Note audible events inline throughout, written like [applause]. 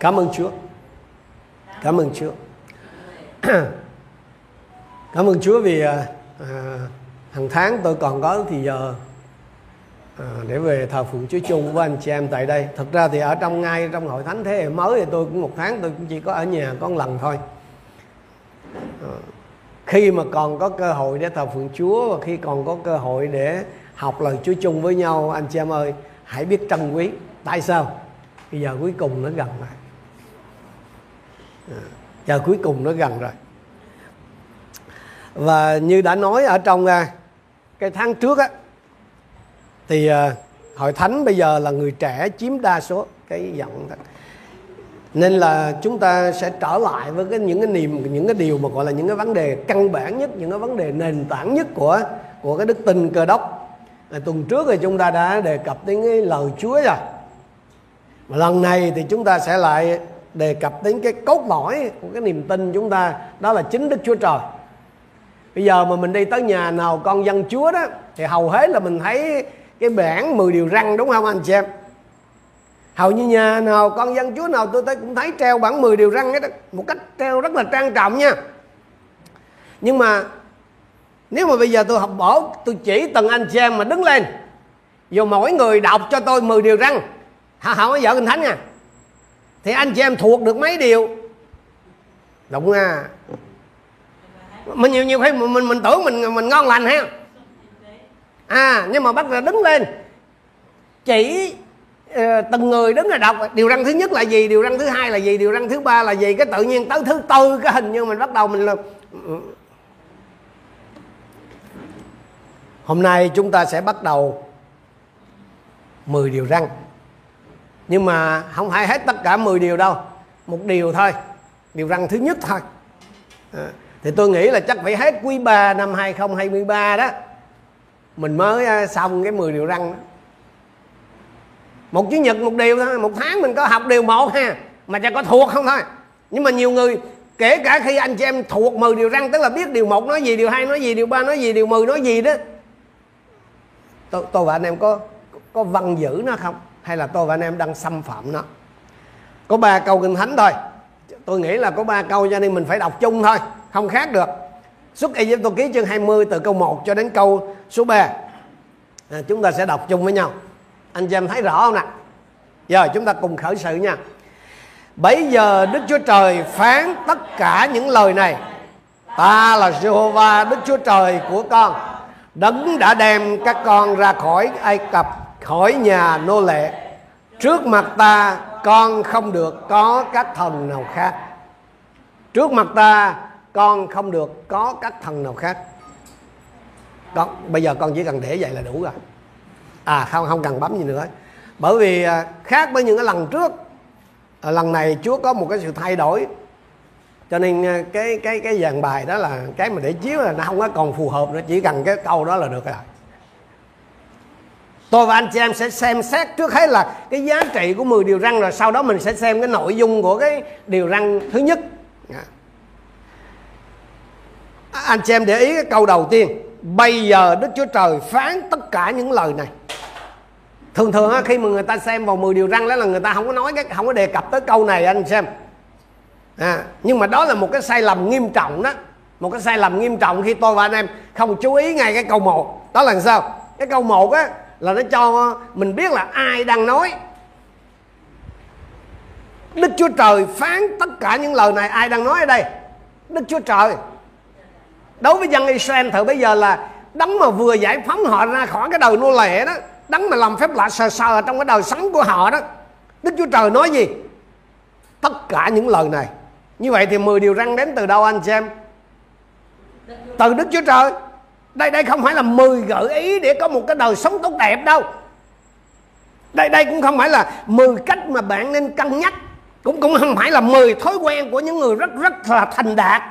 cảm ơn Chúa. Cảm ơn Chúa. [clears throat] Cảm ơn Chúa vì à, à, hàng tháng tôi còn có thì giờ à, để về thờ phượng Chúa chung với anh chị em tại đây. Thật ra thì ở trong ngay trong hội thánh thế hệ mới thì tôi cũng một tháng tôi cũng chỉ có ở nhà có một lần thôi. À, khi mà còn có cơ hội để thờ phượng Chúa và khi còn có cơ hội để học lời Chúa chung với nhau anh chị em ơi hãy biết trân quý. Tại sao? Bây giờ cuối cùng nó gần rồi À, giờ cuối cùng nó gần rồi. Và như đã nói ở trong à, cái tháng trước á thì à, hội thánh bây giờ là người trẻ chiếm đa số cái giọng đó. nên là chúng ta sẽ trở lại với cái những cái niềm những cái điều mà gọi là những cái vấn đề căn bản nhất những cái vấn đề nền tảng nhất của của cái đức tin cơ đốc. À, tuần trước thì chúng ta đã đề cập đến cái lời Chúa rồi. Mà lần này thì chúng ta sẽ lại đề cập đến cái cốt lõi của cái niềm tin chúng ta đó là chính Đức Chúa Trời. Bây giờ mà mình đi tới nhà nào con dân Chúa đó thì hầu hết là mình thấy cái bảng 10 điều răng đúng không anh chị em? Hầu như nhà nào con dân Chúa nào tôi thấy cũng thấy treo bản 10 điều răng ấy đó, một cách treo rất là trang trọng nha. Nhưng mà nếu mà bây giờ tôi học bổ tôi chỉ từng anh chị em mà đứng lên dù mỗi người đọc cho tôi 10 điều răng hả không có vợ kinh thánh nha thì anh chị em thuộc được mấy điều? Đúng nha mình nhiều nhiều khi mình mình, mình tưởng mình mình ngon lành ha. À nhưng mà bắt ra đứng lên. Chỉ uh, từng người đứng là đọc. Điều răng thứ nhất là gì? Điều răng thứ hai là gì? Điều răng thứ ba là gì? Cái tự nhiên tới thứ tư cái hình như mình bắt đầu mình là hôm nay chúng ta sẽ bắt đầu 10 điều răng nhưng mà không phải hết tất cả 10 điều đâu một điều thôi điều răng thứ nhất thôi. À, thì tôi nghĩ là chắc phải hết quý 3 năm 2023 đó mình mới à, xong cái 10 điều răng đó. một chủ nhật một điều thôi một tháng mình có học điều một ha mà chẳng có thuộc không thôi. Nhưng mà nhiều người kể cả khi anh chị em thuộc 10 điều răng tức là biết điều một nói gì điều hai nói gì điều ba nói gì điều 10 nói gì đó tôi, tôi và anh em có có văn giữ nó không? Hay là tôi và anh em đang xâm phạm nó? Có ba câu kinh thánh thôi. Tôi nghĩ là có ba câu cho nên mình phải đọc chung thôi không khác được. Xuất Ai Cập ký chương 20 từ câu 1 cho đến câu số 3 à, chúng ta sẽ đọc chung với nhau. Anh chị em thấy rõ không nè? Giờ chúng ta cùng khởi sự nha. Bấy giờ Đức Chúa Trời phán tất cả những lời này. Ta là Jehovah Đức Chúa Trời của con. Đấng đã đem các con ra khỏi Ai Cập. Khỏi nhà nô lệ. Trước mặt ta, con không được có các thần nào khác. Trước mặt ta, con không được có các thần nào khác. Con, bây giờ con chỉ cần để vậy là đủ rồi. À không không cần bấm gì nữa. Bởi vì à, khác với những cái lần trước à, lần này Chúa có một cái sự thay đổi. Cho nên à, cái cái cái dàn bài đó là cái mà để chiếu là nó không có còn phù hợp nữa. Chỉ cần cái câu đó là được rồi tôi và anh chị em sẽ xem xét trước hết là cái giá trị của 10 điều răng rồi sau đó mình sẽ xem cái nội dung của cái điều răng thứ nhất. Anh chị em để ý cái câu đầu tiên. Bây giờ Đức Chúa Trời phán tất cả những lời này. Thường thường khi mà người ta xem vào 10 điều răng đó là người ta không có nói cái không có đề cập tới câu này anh xem à, nhưng mà đó là một cái sai lầm nghiêm trọng đó. Một cái sai lầm nghiêm trọng khi tôi và anh em không chú ý ngay cái câu một. Đó là sao? Cái câu một á là nó cho, mình biết là ai đang nói. Đức Chúa Trời phán tất cả những lời này, ai đang nói ở đây? Đức Chúa Trời. Đối với dân Israel thời bây giờ là đấng mà vừa giải phóng họ ra khỏi cái đời nô lệ đó, đấng mà làm phép lạ sờ sờ trong cái đời sống của họ đó, Đức Chúa Trời nói gì? Tất cả những lời này. Như vậy thì 10 điều răng đến từ đâu anh xem từ Đức Chúa Trời đây đây không phải là 10 gợi ý để có một cái đời sống tốt đẹp đâu. Đây đây cũng không phải là 10 cách mà bạn nên cân nhắc. Cũng cũng không phải là 10 thói quen của những người rất rất là thành đạt.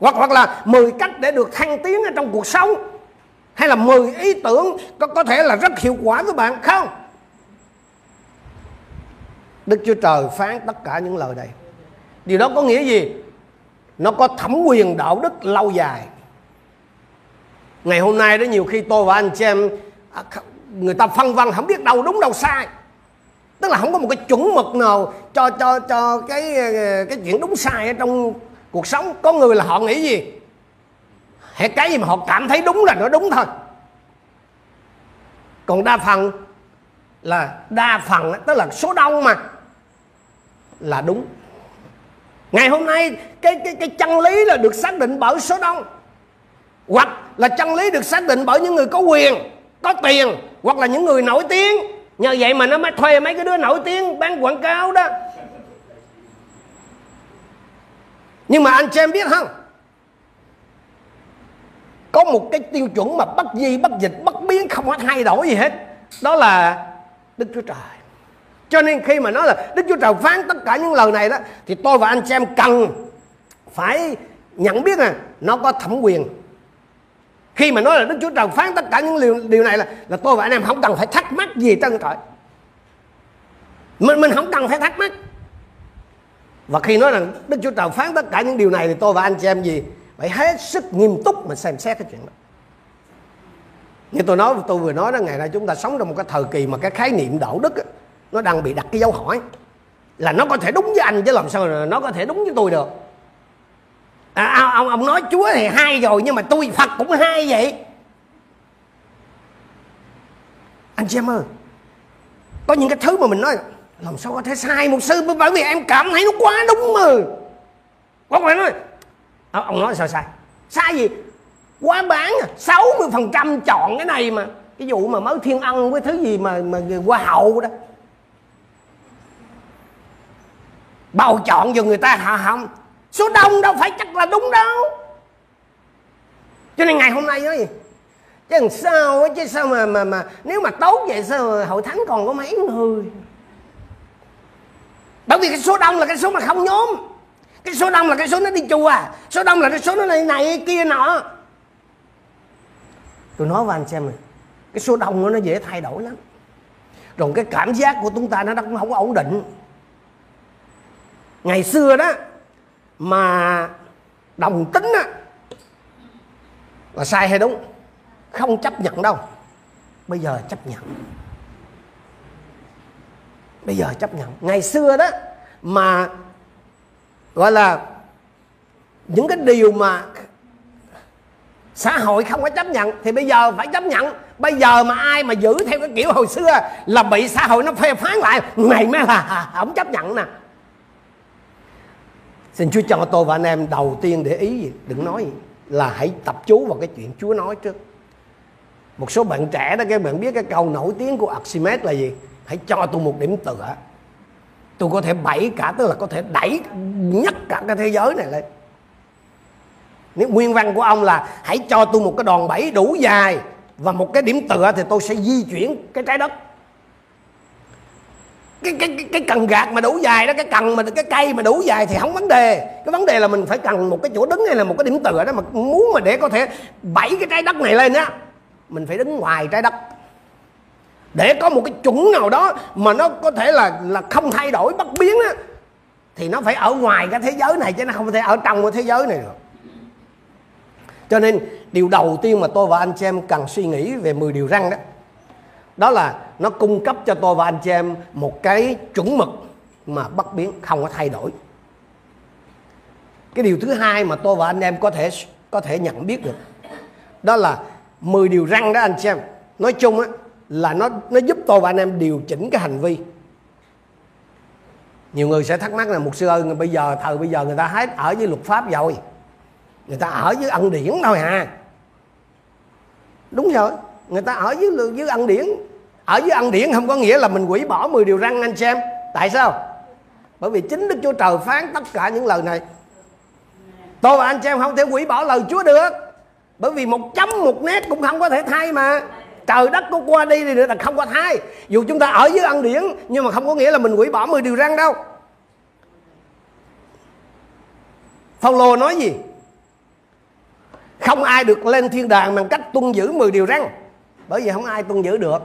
Hoặc hoặc là 10 cách để được thăng tiến ở trong cuộc sống. Hay là 10 ý tưởng có có thể là rất hiệu quả với bạn không? Đức Chúa Trời phán tất cả những lời này. Điều đó có nghĩa gì? Nó có thẩm quyền đạo đức lâu dài. Ngày hôm nay đó nhiều khi tôi và anh chị em à, Người ta phân vân, không biết đâu đúng đâu sai. Tức là không có một cái chuẩn mực nào cho cho cho cái cái chuyện đúng sai ở trong cuộc sống. Có người là họ nghĩ gì? Hệ cái gì mà họ cảm thấy đúng là nó đúng thôi. Còn đa phần là, đa phần tức là số đông mà, là đúng. Ngày hôm nay cái cái cái chân lý là được xác định bởi số đông hoặc là chân lý được xác định bởi những người có quyền, có tiền, hoặc là những người nổi tiếng. Nhờ vậy mà nó mới thuê mấy cái đứa nổi tiếng bán quảng cáo đó. Nhưng mà anh chị em biết không? Có một cái tiêu chuẩn mà bất di, bất dịch, bất biến, không có thay đổi gì hết. Đó là đức chúa trời. Cho nên khi mà nói là đức chúa trời phán tất cả những lời này đó, thì tôi và anh chị em cần phải nhận biết là nó có thẩm quyền khi mà nói là đức chúa trời phán tất cả những điều, điều này là là tôi và anh em không cần phải thắc mắc gì trên trời mình mình không cần phải thắc mắc. Và khi nói rằng đức chúa trời phán tất cả những điều này thì tôi và anh chị em gì? Phải hết sức nghiêm túc mà xem xét cái chuyện đó. Như tôi nói tôi vừa nói đó ngày nay chúng ta sống trong một cái thời kỳ mà cái khái niệm đạo đức nó đang bị đặt cái dấu hỏi. Là nó có thể đúng với anh chứ làm sao nó có thể đúng với tôi được? À, à, ông ông nói chúa thì hai rồi nhưng mà tôi phật cũng hai vậy. Anh chị em ơi có những cái thứ mà mình nói làm sao có thể sai một sư? Bởi vì em cảm thấy nó quá đúng mà quá quen nói à, ông nói sao sai? Sai gì? Quá bán à, sáu mươi phần trăm chọn cái này mà cái vụ mà mới thiên ân với thứ gì mà mà hoa hậu đó. Bầu chọn cho người ta hả không? Số đông đâu phải chắc là đúng đâu. Cho nên ngày hôm nay nói gì? Chứ làm sao chứ sao mà mà mà nếu mà tốt vậy sao hội thánh còn có mấy người? Bởi vì cái số đông là cái số mà không nhóm. Cái số đông là cái số nó đi chùa, số đông là cái số nó này này kia nọ. Tôi nói với anh xem này, cái số đông nó nó dễ thay đổi lắm. Rồi cái cảm giác của chúng ta nó cũng không có ổn định. Ngày xưa đó mà đồng tính á, là sai hay đúng? Không chấp nhận đâu. Bây giờ chấp nhận. Bây giờ chấp nhận. Ngày xưa đó, mà gọi là những cái điều mà xã hội không có chấp nhận, thì bây giờ phải chấp nhận. Bây giờ mà ai mà giữ theo cái kiểu hồi xưa là bị xã hội nó phê phán lại, ngày mới là [laughs] không chấp nhận nè xin Chúa cho tôi và anh em đầu tiên để ý gì? Đừng nói gì là hãy tập chú vào cái chuyện Chúa nói trước. Một số bạn trẻ đó, các bạn biết cái câu nổi tiếng của Archimedes là gì? Hãy cho tôi một điểm tựa. Tôi có thể bẫy cả, tức là có thể đẩy nhấc cả cái thế giới này lên. Nếu nguyên văn của ông là hãy cho tôi một cái đòn bẫy đủ dài và một cái điểm tựa thì tôi sẽ di chuyển cái trái đất cái cái cái, cái cần gạt mà đủ dài đó cái cần mà cái cây mà đủ dài thì không vấn đề. Cái vấn đề là mình phải cần một cái chỗ đứng hay là một cái điểm tựa đó mà muốn mà để có thể bảy cái trái đất này lên á mình phải đứng ngoài trái đất. Để có một cái chuẩn nào đó mà nó có thể là là không thay đổi bất biến á thì nó phải ở ngoài cái thế giới này chứ nó không thể ở trong cái thế giới này được. Cho nên điều đầu tiên mà tôi và anh chị em cần suy nghĩ về 10 điều răng đó đó là nó cung cấp cho tôi và anh chị em một cái chuẩn mực mà bất biến không có thay đổi. Cái điều thứ hai mà tôi và anh em có thể có thể nhận biết được, đó là 10 điều răng đó anh chị em. Nói chung á, là nó nó giúp tôi và anh em điều chỉnh cái hành vi. Nhiều người sẽ thắc mắc là một sư ơi bây giờ, thời bây giờ người ta hết ở với luật pháp rồi, người ta ở với ân điển thôi à. Đúng rồi người ta ở dưới dưới ăn điển. Ở dưới ăn điển không có nghĩa là mình hủy bỏ 10 điều răng anh xem tại sao? Bởi vì chính đức chúa trời phán tất cả những lời này. Tôi và anh chị em không thể hủy bỏ lời chúa được. Bởi vì một chấm, một nét cũng không có thể thay mà. Trời đất có qua đi thì là không có thay. Dù chúng ta ở dưới ăn điển, nhưng mà không có nghĩa là mình hủy bỏ 10 điều răng đâu. Phaolô nói gì? Không ai được lên thiên đàng bằng cách tuân giữ 10 điều răn bởi vì không ai tuân giữ được.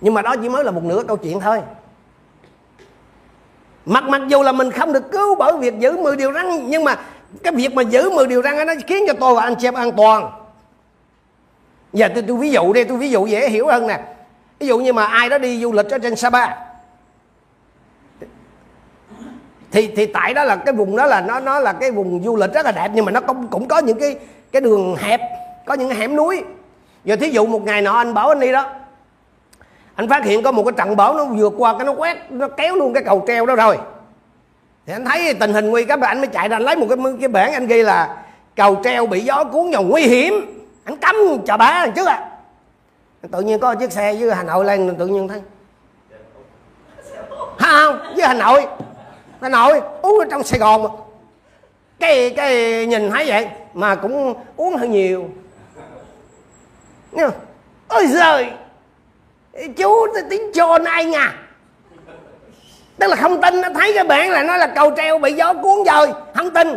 Nhưng mà đó chỉ mới là một nửa câu chuyện thôi. Mặc mặc dù là mình không được cứu bởi việc giữ 10 điều răn nhưng mà cái việc mà giữ 10 điều răn nó khiến cho tôi và anh chị em an toàn. Giờ tôi, tôi ví dụ đi tôi ví dụ dễ hiểu hơn nè. Ví dụ như mà ai đó đi du lịch ở trên Sapa thì thì tại đó là cái vùng đó là nó nó là cái vùng du lịch rất là đẹp nhưng mà nó cũng cũng có những cái cái đường hẹp có những cái hẻm núi giờ thí dụ một ngày nọ anh bảo anh đi đó. Anh phát hiện có một cái trận bão nó vượt qua, cái nó quét, nó kéo luôn cái cầu treo đó rồi. Thì anh thấy tình hình nguy cấp, anh mới chạy ra anh lấy một cái cái bản anh ghi là cầu treo bị gió cuốn vào nguy hiểm. Anh cấm chà bá trước à. Tự nhiên có chiếc xe với hà nội lên, tự nhiên thấy. Ha không? Với hà nội. Hà nội uống ở trong sài gòn mà. Cái cái nhìn thấy vậy mà cũng uống hơi nhiều ôi giời. Chú tiếng chôn ai à tức là không tin, nó thấy cái bảng là nó là cầu treo bị gió cuốn rồi. Không tin.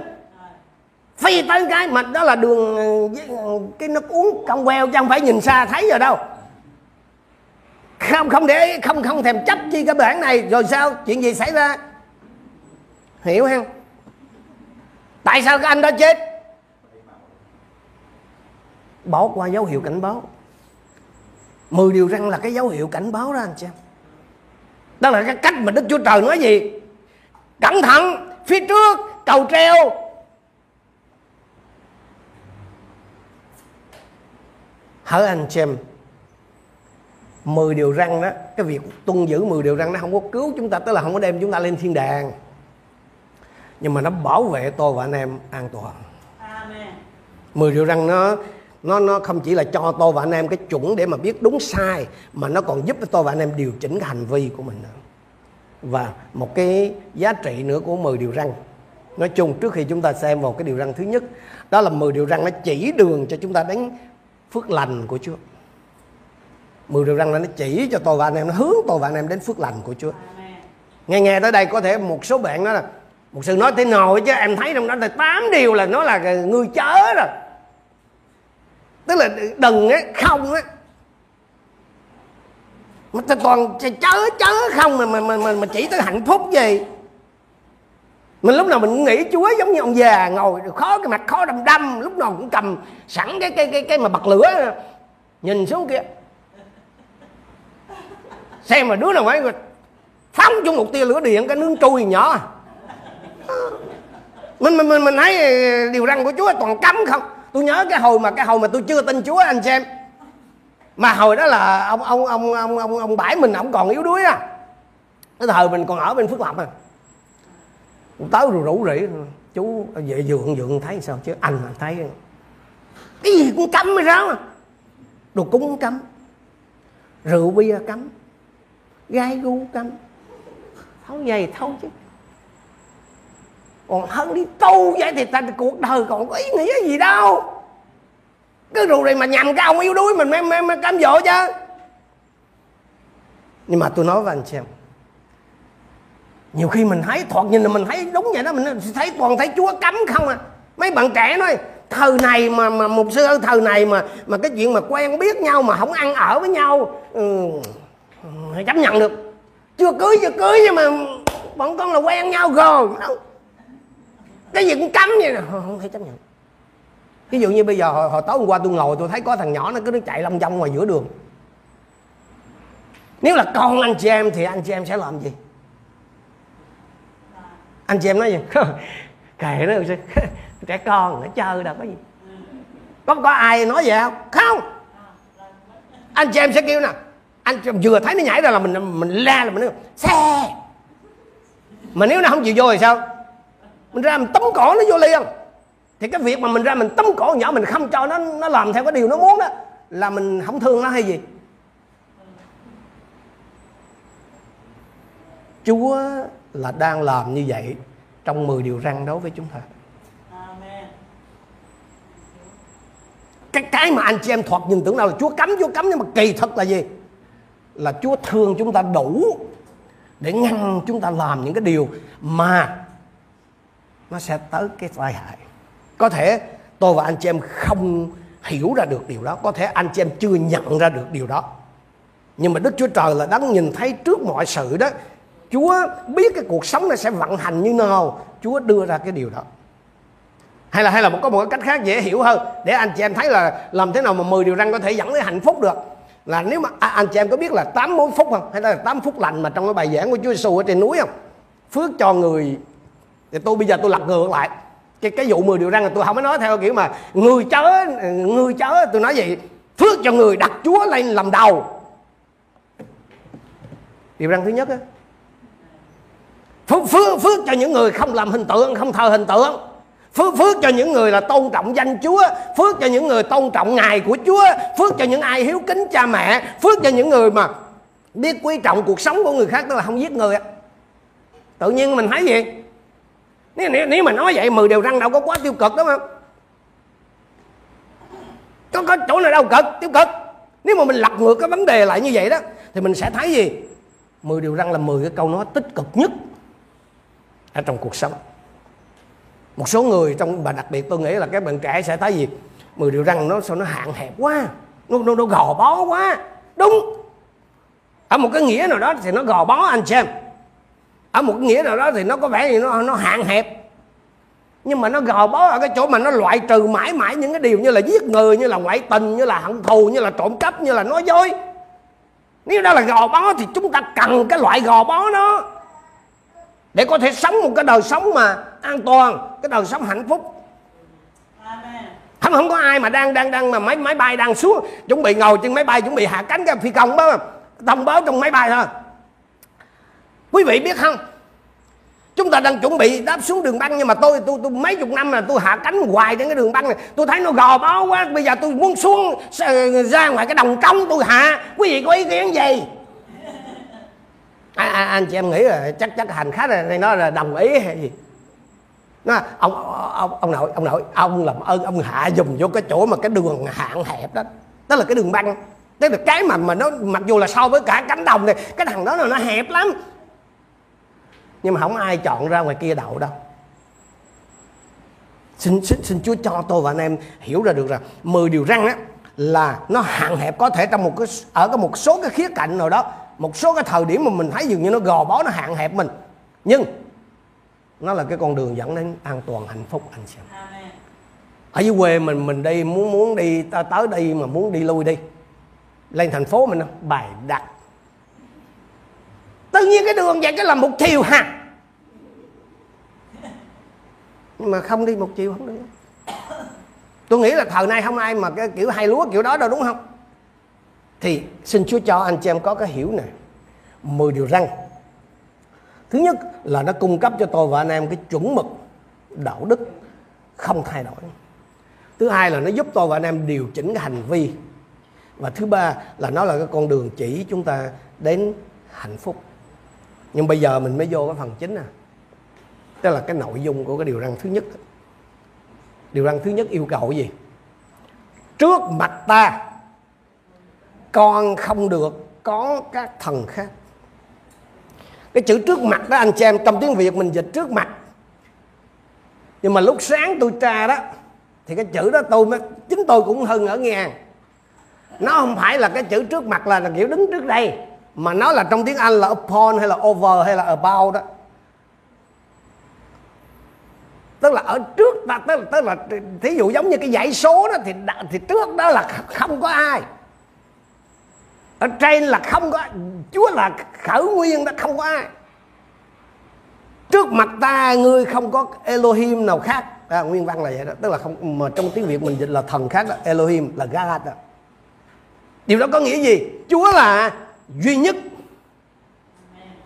Phi tới cái mà đó là đường ờ, ờ, cái nó cuốn cong queo chứ không phải nhìn xa thấy rồi đâu. Không không để không không thèm chấp chi cái bảng này. Rồi sao? Chuyện gì xảy ra? Hiểu không? Tại sao cái anh đó chết? Bỏ qua dấu hiệu cảnh báo. Mười điều răng là cái dấu hiệu cảnh báo đó anh chị đó là cái cách mà đức chúa trời nói gì? Cẩn thận phía trước cầu treo. Hỡi anh chị em? 10 điều răng đó cái việc tuân giữ 10 điều răng nó không có cứu chúng ta tức là không có đem chúng ta lên thiên đàng. Nhưng mà nó bảo vệ tôi và anh em an toàn. Amen. 10 điều răng nó nó nó không chỉ là cho tôi và anh em cái chuẩn để mà biết đúng sai mà nó còn giúp cho tôi và anh em điều chỉnh cái hành vi của mình nữa. Và một cái giá trị nữa của 10 điều răng nói chung trước khi chúng ta xem vào cái điều răng thứ nhất đó là 10 điều răng nó chỉ đường cho chúng ta đến phước lành của Chúa. Mười điều răng là nó chỉ cho tôi và anh em nó hướng tôi và anh em đến phước lành của Chúa. Nghe nghe tới đây có thể một số bạn nói là một sự nói thế nào chứ? Em thấy trong đó là tám điều là nó là người chớ rồi tức là đừng á không á mà ta toàn chớ chớ không mà mà mà, mà, mà chỉ tới hạnh phúc gì. Mình lúc nào mình cũng nghĩ chúa giống như ông già ngồi khó cái mặt khó đâm đâm lúc nào cũng cầm sẵn cái cái cái cái mà bật lửa nhìn xuống kia. Xem mà đứa nào ấy phóng chung một tia lửa điện cái nướng trui nhỏ. Mình mình mình mình thấy điều răng của chúa toàn cấm không? Tôi nhớ cái hồi mà cái hồi mà tôi chưa tin chúa anh xem. Mà hồi đó là ông ông ông ông ông ông bãi mình ông còn yếu đuối à cái thời mình còn ở bên phước lộc à. Tới rồi rủ rỉ. Chú về giường giường thấy sao chứ? Anh mà thấy. Cái gì cũng cấm mới sao đồ cúng cấm. Rượu bia cấm. Gai gu cấm. Thấu giày thấu chứ còn hơn đi tu vậy thì ta cuộc đời còn có ý nghĩa gì đâu. Cứ rù rì mà nhầm cái ông yếu đuối mình mới, mới, mới cám dỗ chứ. Nhưng mà tôi nói với anh xem nhiều khi mình thấy thoạt nhìn là mình thấy đúng vậy đó mình thấy toàn thấy chúa cấm không à. Mấy bạn trẻ nói thời này mà mà một sư ơi thời này mà mà cái chuyện mà quen biết nhau mà không ăn ở với nhau ừ, chấp nhận được. Chưa cưới chưa cưới nhưng mà bọn con là quen nhau rồi cái gì cũng cấm vậy không, không thể chấp nhận. Ví dụ như bây giờ hồi, hồi tối hôm qua tôi ngồi tôi thấy có thằng nhỏ nó cứ nó chạy lông vong ngoài giữa đường. Nếu là con anh chị em thì anh chị em sẽ làm gì? Anh chị em nói gì? [laughs] Kệ nó [laughs] trẻ con nó chơi đâu có gì. Có có ai nói vậy không? Không. Anh chị em sẽ kêu nè. Anh vừa thấy nó nhảy ra là mình mình la là mình nói xe. Mà nếu nó không chịu vô thì sao? Mình ra mình tống cổ nó vô liền thì cái việc mà mình ra mình tống cổ nhỏ mình không cho nó nó làm theo cái điều nó muốn đó là mình không thương nó hay gì Chúa là đang làm như vậy trong 10 điều răn đối với chúng ta. Cái cái mà anh chị em thoạt nhìn tưởng nào là Chúa cấm, Chúa cấm nhưng mà kỳ thật là gì? Là Chúa thương chúng ta đủ để ngăn chúng ta làm những cái điều mà nó sẽ tới cái tai hại. Có thể tôi và anh chị em không hiểu ra được điều đó. Có thể anh chị em chưa nhận ra được điều đó. Nhưng mà đức chúa trời là đang nhìn thấy trước mọi sự đó. Chúa biết cái cuộc sống này sẽ vận hành như nào. Chúa đưa ra cái điều đó. Hay là hay là có một cái cách khác dễ hiểu hơn. Để anh chị em thấy là làm thế nào mà 10 điều răn có thể dẫn tới hạnh phúc được. Là nếu mà à, anh chị em có biết là tám món phúc không? Hay là tám phúc lành mà trong cái bài giảng của Chúa Giêsu ở trên núi không? Phước cho người thì tôi bây giờ tôi lật ngược lại. Cái cái vụ 10 điều răn là tôi không có nói theo kiểu mà người chớ người chớ tôi nói gì phước cho người đặt chúa lên làm đầu. Điều răn thứ nhất á phước, phước, phước cho những người không làm hình tượng không thờ hình tượng. Phước phước cho những người là tôn trọng danh Chúa. Phước cho những người tôn trọng ngài của Chúa. Phước cho những ai hiếu kính cha mẹ. Phước cho những người mà biết quý trọng cuộc sống của người khác tức là không giết người tự nhiên mình thấy gì? Nếu, nếu, nếu mà nói vậy mười điều răng đâu có quá tiêu cực đúng không? Có, có chỗ nào đâu cực tiêu cực. Nếu mà mình lật ngược cái vấn đề lại như vậy đó thì mình sẽ thấy gì? Mười điều răng là 10 cái câu nói tích cực nhất ở trong cuộc sống. Một số người trong và đặc biệt tôi nghĩ là các bạn trẻ sẽ thấy gì? Mười điều răng nó sao nó hạn hẹp quá nó nó, nó gò bó quá. Đúng. Ở một cái nghĩa nào đó thì nó gò bó anh xem ở một nghĩa nào đó thì nó có vẻ gì nó nó hạn hẹp. Nhưng mà nó gò bó ở cái chỗ mà nó loại trừ mãi mãi những cái điều như là giết người như là ngoại tình như là hận thù như là trộm cắp như là nói dối. Nếu đó là gò bó thì chúng ta cần cái loại gò bó đó để có thể sống một cái đời sống mà an toàn cái đời sống hạnh phúc. Không không có ai mà đang đang đang mà máy máy bay đang xuống chuẩn bị ngồi trên máy bay chuẩn bị hạ cánh cái phi công đó. Thông báo trong máy bay thôi quý vị biết không? Chúng ta đang chuẩn bị đáp xuống đường băng nhưng mà tôi tôi tôi mấy chục năm là tôi hạ cánh hoài trên cái đường băng này. Tôi thấy nó gò bó quá. Bây giờ tôi muốn xuống ờ, ra ngoài cái đồng công tôi hạ. Quý vị có ý kiến gì? À, à, anh chị em nghĩ là chắc chắc hành khách này nó là đồng ý hay gì? Nó ông ông ông nội ông nội ông làm ơn ông hạ dùng vô cái chỗ mà cái đường hạn hẹp đó. Đó là cái đường băng. Tức là cái mà mà nó mặc dù là so với cả cánh đồng này cái thằng đó là nó hẹp lắm nhưng mà không ai chọn ra ngoài kia đậu đâu. Xin, xin, xin Chúa cho tôi và anh em hiểu ra được rằng 10 điều răng á là nó hạn hẹp có thể trong một cái ở cái một số cái khía cạnh nào đó một số cái thời điểm mà mình thấy dường như nó gò bó nó hạn hẹp mình. Nhưng nó là cái con đường dẫn đến an toàn hạnh phúc anh xem ở dưới quê mình mình đi muốn muốn đi tới đây mà muốn đi lui đi. Lên thành phố mình bài đặt tự nhiên cái đường vậy cái là một chiều hả? Nhưng mà không đi một chiều không được tôi nghĩ là thời nay không ai mà cái kiểu hai lúa kiểu đó đâu, đúng không? Thì xin Chúa cho anh chị em có cái hiểu này 10 điều răng thứ nhất là nó cung cấp cho tôi và anh em cái chuẩn mực đạo đức không thay đổi. Thứ hai là nó giúp tôi và anh em điều chỉnh cái hành vi. Và thứ ba là nó là cái con đường chỉ chúng ta đến hạnh phúc nhưng bây giờ mình mới vô cái phần chính à. Tức là cái nội dung của cái điều răng thứ nhất điều răng thứ nhất yêu cầu gì? Trước mặt ta con không được có các thần khác. Cái chữ trước mặt đó anh chị em trong tiếng việt mình dịch trước mặt. Nhưng mà lúc sáng tôi tra đó thì cái chữ đó tôi mới chính tôi cũng hưng ở nghe. Nó không phải là cái chữ trước mặt là, là kiểu đứng trước đây mà nó là trong tiếng Anh là upon hay là over hay là about đó. Tức là ở trước ta tức là, tức là thí dụ giống như cái dãy số đó thì thì trước đó là không có ai. Ở trên là không có Chúa là khởi nguyên đó không có ai. Trước mặt ta ngươi không có Elohim nào khác. À, nguyên văn là vậy đó. Tức là không mà trong tiếng Việt mình dịch là thần khác đó. Elohim là God đó. Điều đó có nghĩa gì? Chúa là duy nhất.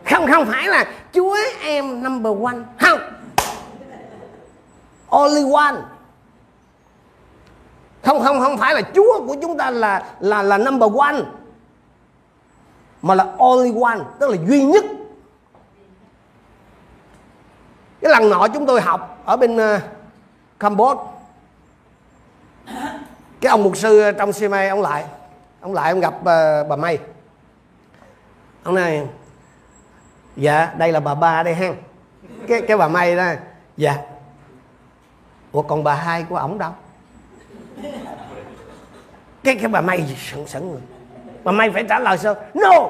Không không phải là Chúa em number one. Không. Only one. Không không không phải là Chúa của chúng ta là là là number one mà là only one tức là duy nhất. Cái lần nọ chúng tôi học ở bên ờ, uh, Campuchia cái ông mục sư trong CMA ông lại ông lại ông gặp uh, bà May ông này dạ đây là bà ba đây ha. Cái cái bà May đó dạ. Ủa, còn bà hai của ổng đâu? Cái cái bà May sẵn sẵn người bà May phải trả lời sao? No,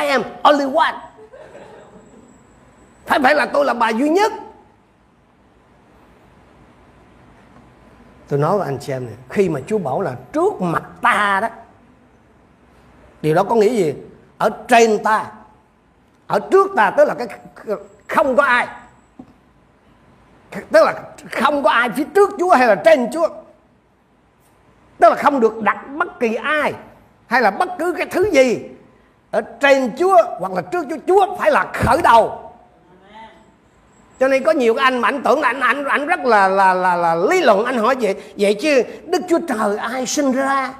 I am only one. Phải phải là tôi là bà duy nhất. Tôi nói với anh xem này, khi mà Chúa bảo là trước mặt ta đó, điều đó có nghĩa gì? Ở trên ta ở trước ta tức là cái không có ai. Tức là không có ai phía trước Chúa hay là trên Chúa. Tức là không được đặt bất kỳ ai hay là bất cứ cái thứ gì ở trên Chúa hoặc là trước Chúa. Chúa phải là khởi đầu. Cho nên có nhiều cái anh mà anh tưởng là anh anh anh rất là là là, là lý luận. Anh hỏi vậy vậy chứ Đức Chúa Trời ai sinh ra?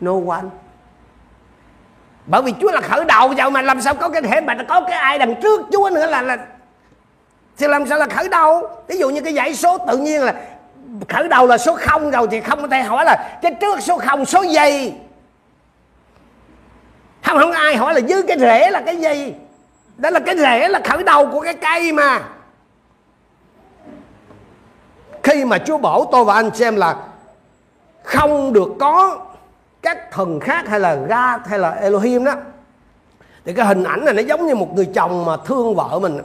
No one. Bởi vì Chúa là khởi đầu vậy mà làm sao có cái thể mà có cái ai đằng trước Chúa nữa là là thì làm sao là khởi đầu? Ví dụ như cái dãy số tự nhiên là khởi đầu là số 0 rồi thì không có thể hỏi là cái trước số 0 số gì không không ai hỏi là dưới cái rễ là cái gì đó là cái rễ là khởi đầu của cái cây mà. Khi mà Chúa bảo tôi và anh xem là không được có các thần khác hay là ga hay là Elohim đó, thì cái hình ảnh này nó giống như một người chồng mà thương vợ mình.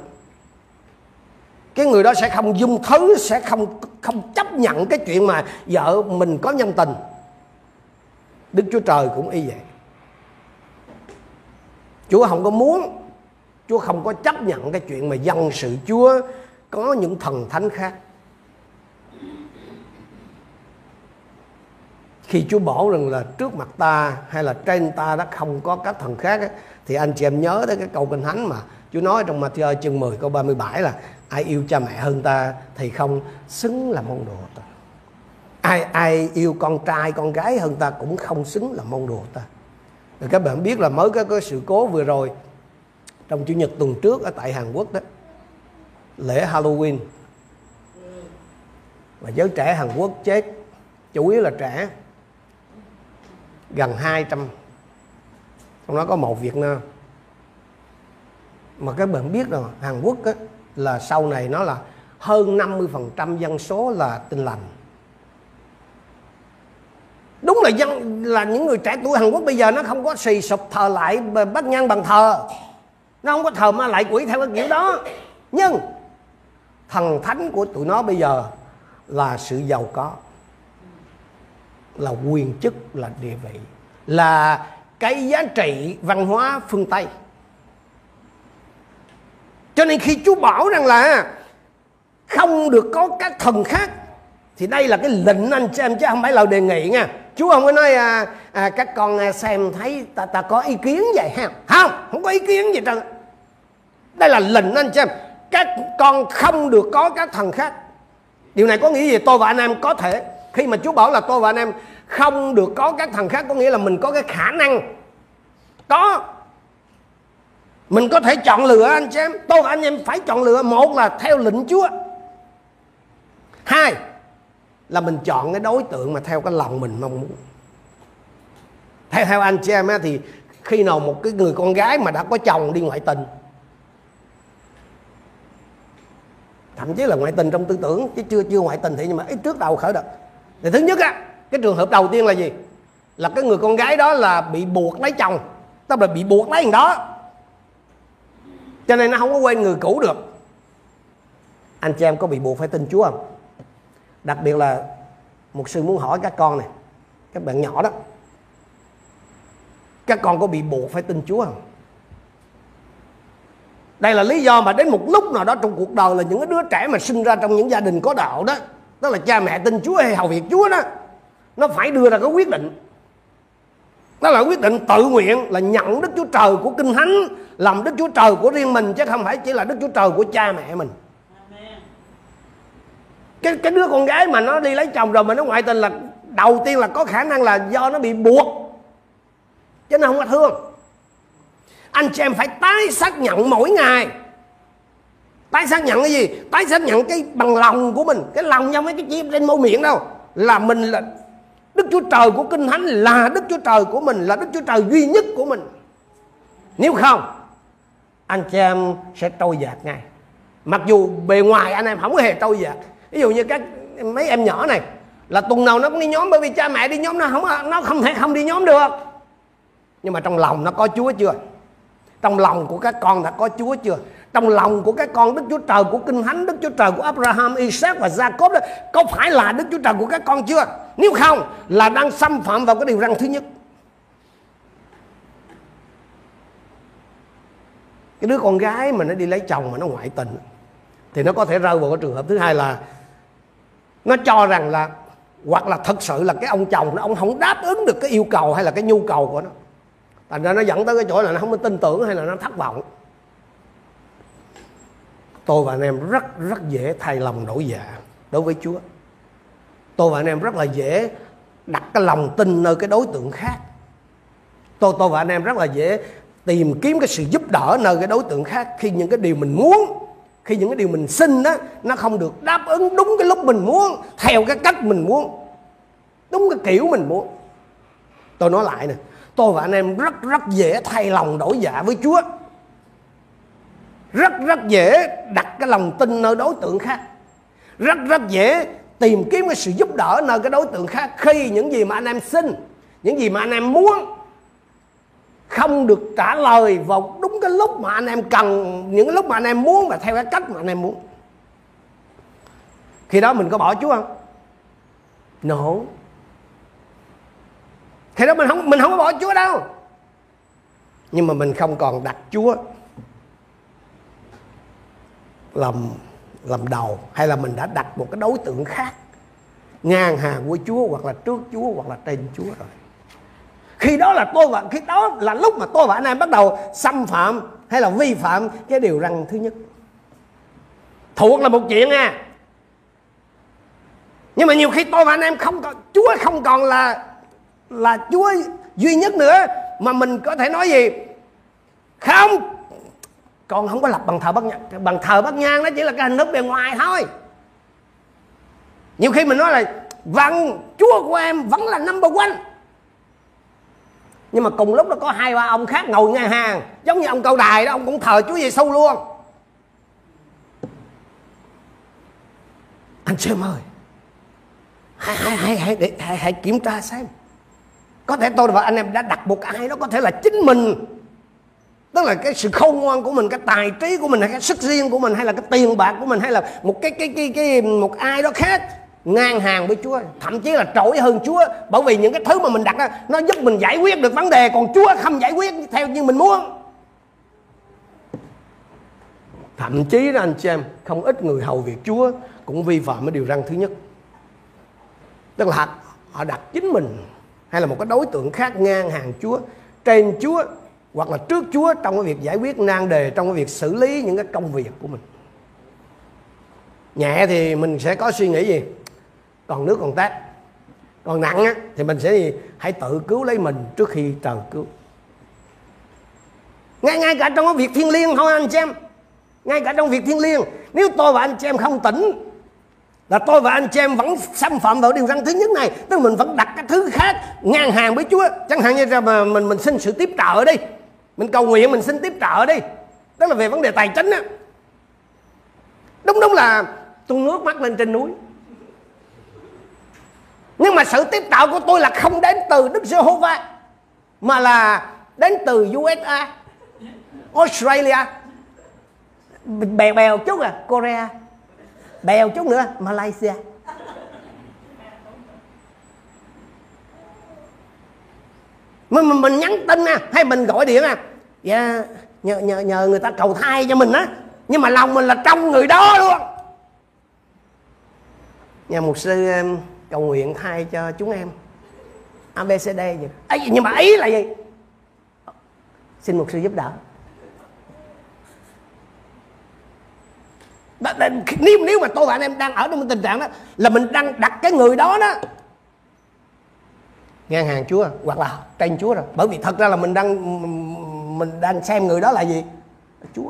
Cái người đó sẽ không dung thứ, sẽ không không chấp nhận cái chuyện mà vợ mình có nhân tình. Đức Chúa Trời cũng y vậy. Chúa không có muốn, Chúa không có chấp nhận cái chuyện mà dân sự Chúa có những thần thánh khác. Khi Chúa bảo rằng là trước mặt ta hay là trên ta đã không có các thần khác ấy, thì anh chị em nhớ tới cái câu kinh thánh mà Chúa nói trong Matthew chương 10 câu 37 là ai yêu cha mẹ hơn ta thì không xứng là môn đồ ta. Ai ai yêu con trai con gái hơn ta cũng không xứng là môn đồ ta. Rồi các bạn biết là mới có cái sự cố vừa rồi trong chủ nhật tuần trước ở tại Hàn Quốc đó lễ Halloween và giới trẻ Hàn Quốc chết chủ yếu là trẻ gần 200 trong đó có một Việt Nam. Mà các bạn biết rồi Hàn Quốc á, là sau này nó là hơn 50% dân số là tin lành. Đúng là dân là những người trẻ tuổi Hàn Quốc bây giờ nó không có xì sụp thờ lại bắt nhang bằng thờ. Nó không có thờ ma lại quỷ theo cái kiểu đó. Nhưng thần thánh của tụi nó bây giờ là sự giàu có là quyền chức là địa vị là cái giá trị văn hóa phương tây. Cho nên khi Chúa bảo rằng là không được có các thần khác thì đây là cái lệnh anh chị em chứ không phải là đề nghị nha. Chúa không có nói à, à, các con à, xem thấy ta ta có ý kiến vậy ha? Không không có ý kiến gì trơn. Đây là lệnh anh chị em các con không được có các thần khác. Điều này có nghĩa gì? Tôi và anh em có thể khi mà Chúa bảo là tôi và anh em không được có các thần khác có nghĩa là mình có cái khả năng. Có. Mình có thể chọn lựa anh chị em. Tôi và anh em phải chọn lựa. Một là theo lệnh chúa. Hai là mình chọn cái đối tượng mà theo cái lòng mình mong muốn. Theo theo anh chị em á, thì khi nào một cái người con gái mà đã có chồng đi ngoại tình thậm chí là ngoại tình trong tư tưởng chứ chưa chưa ngoại tình thì nhưng mà ít trước đầu khởi động thì thứ nhất á, cái trường hợp đầu tiên là gì? Là cái người con gái đó là bị buộc lấy chồng. Tức là bị buộc lấy thằng đó. Cho nên nó không có quên người cũ được. Anh chị em có bị buộc phải tin chúa không? Đặc biệt là một sư muốn hỏi các con này, các bạn nhỏ đó. Các con có bị buộc phải tin chúa không? Đây là lý do mà đến một lúc nào đó trong cuộc đời là những đứa trẻ mà sinh ra trong những gia đình có đạo đó tức là cha mẹ tin chúa hay hầu việc chúa đó. Nó phải đưa ra cái quyết định. Đó là quyết định tự nguyện là nhận Đức Chúa Trời của Kinh Thánh làm Đức Chúa Trời của riêng mình chứ không phải chỉ là Đức Chúa Trời của cha mẹ mình. Cái cái đứa con gái mà nó đi lấy chồng rồi mà nó ngoại tình là đầu tiên là có khả năng là do nó bị buộc. Chứ nó không có thương. Anh chị em phải tái xác nhận mỗi ngày tái xác nhận cái gì? Tái xác nhận cái bằng lòng của mình. Cái lòng nhau mấy cái chim trên môi miệng đâu. Là mình là Đức Chúa Trời của Kinh Thánh, là Đức Chúa Trời của mình, Là Đức Chúa Trời duy nhất của mình. Nếu không, Anh chị em sẽ trôi dạt ngay Mặc dù bề ngoài anh em không hề trôi dạt. Ví dụ như các mấy em nhỏ này, Là tuần nào nó cũng đi nhóm, Bởi vì cha mẹ đi nhóm nó không nó không thể không đi nhóm được. Nhưng mà trong lòng nó có Chúa chưa? Trong lòng của các con đã có Chúa chưa? Trong lòng của các con Đức Chúa Trời của Kinh Thánh Đức Chúa Trời của Abraham, Isaac và Jacob đó có phải là Đức Chúa Trời của các con chưa? Nếu không là đang xâm phạm vào cái điều răn thứ nhất. Cái đứa con gái mà nó đi lấy chồng mà nó ngoại tình thì nó có thể rơi vào cái trường hợp thứ hai là nó cho rằng là hoặc là thật sự là cái ông chồng nó ông không đáp ứng được cái yêu cầu hay là cái nhu cầu của nó. Thành ra nó dẫn tới cái chỗ là nó không có tin tưởng hay là nó thất vọng tôi và anh em rất rất dễ thay lòng đổi dạ đối với Chúa. Tôi và anh em rất là dễ đặt cái lòng tin nơi cái đối tượng khác. Tôi tôi và anh em rất là dễ tìm kiếm cái sự giúp đỡ nơi cái đối tượng khác khi những cái điều mình muốn, khi những cái điều mình xin đó nó không được đáp ứng đúng cái lúc mình muốn, theo cái cách mình muốn, đúng cái kiểu mình muốn. Tôi nói lại nè, tôi và anh em rất rất dễ thay lòng đổi dạ với Chúa rất rất dễ đặt cái lòng tin nơi đối tượng khác rất rất dễ tìm kiếm cái sự giúp đỡ nơi cái đối tượng khác khi những gì mà anh em xin, những gì mà anh em muốn, không được trả lời vào đúng cái lúc mà anh em cần, những lúc mà anh em muốn và theo cái cách mà anh em muốn khi đó mình có bỏ Chúa không? No. Khi đó mình không mình không có bỏ Chúa đâu. Nhưng mà mình không còn đặt Chúa làm làm đầu, hay là mình đã đặt một cái đối tượng khác, ngang hàng với Chúa hoặc là trước Chúa hoặc là trên Chúa rồi. Khi đó là tôi và, khi đó là lúc mà tôi và anh em bắt đầu xâm phạm hay là vi phạm cái điều răn thứ nhất. Thuộc là một chuyện nha. Nhưng mà nhiều khi tôi và anh em không còn, Chúa không còn là là Chúa duy nhất nữa, mà mình có thể nói gì? Không! Con không có lập bằng thờ bất nhang bằng thờ bất nhang nó chỉ là cái hình thức bề ngoài thôi. Nhiều khi mình nói là vâng chúa của em vẫn là number one. Nhưng mà cùng lúc đó có hai ba ông khác ngồi ngang hàng giống như ông câu đài đó ông cũng thờ chúa giêsu luôn. Anh xem ơi hãy hãy hãy hãy, hãy, hãy kiểm tra xem. Có thể tôi và anh em đã đặt một ai đó có thể là chính mình tức là cái sự khôn ngoan của mình cái tài trí của mình hay cái sức riêng của mình hay là cái tiền bạc của mình hay là một cái cái cái cái một ai đó khác ngang hàng với Chúa. Thậm chí là trội hơn Chúa. Bởi vì những cái thứ mà mình đặt đó, nó giúp mình giải quyết được vấn đề. Còn Chúa không giải quyết theo như mình muốn. Thậm chí là anh chị em không ít người hầu việc Chúa cũng vi phạm cái điều răn thứ nhất. Tức là họ đặt chính mình hay là một cái đối tượng khác ngang hàng Chúa trên Chúa hoặc là trước Chúa trong cái việc giải quyết nan đề trong cái việc xử lý những cái công việc của mình. Nhẹ thì mình sẽ có suy nghĩ gì? Còn nước còn tát. Còn nặng á, thì mình sẽ gì hãy tự cứu lấy mình trước khi trời cứu. Ngay ngay cả trong cái việc thiên liêng không anh chị em. Ngay cả trong việc thiên liêng nếu tôi và anh chị em không tỉnh là tôi và anh chị em vẫn xâm phạm vào điều răn thứ nhất này tức là mình vẫn đặt cái thứ khác ngang hàng với Chúa. Chẳng hạn như là mà mình mình xin sự tiếp trợ đi mình cầu nguyện mình xin tiếp trợ đi. Đó là về vấn đề tài chính á. Đúng đúng là tôi ngước mắt lên trên núi. Nhưng mà sự tiếp trợ của tôi là không đến từ Đức Giê-hô-va mà là đến từ USA, Australia, bèo bèo chút à, Korea, bèo chút nữa Malaysia. Mình, mình nhắn tin nè hay mình gọi điện nè dạ nhờ nhờ nhờ người ta cầu thai cho mình á. Nhưng mà lòng mình là trong người đó luôn. Nhà mục sư cầu nguyện thai cho chúng em. Abcd vậy ấy nhưng mà ý là gì? Xin mục sư giúp đỡ. Nếu nếu mà tôi và anh em đang ở trong tình trạng đó là mình đang đặt cái người đó đó ngang hàng Chúa hoặc là trên Chúa rồi. Bởi vì thật ra là mình đang mình đang xem người đó là gì? Chúa.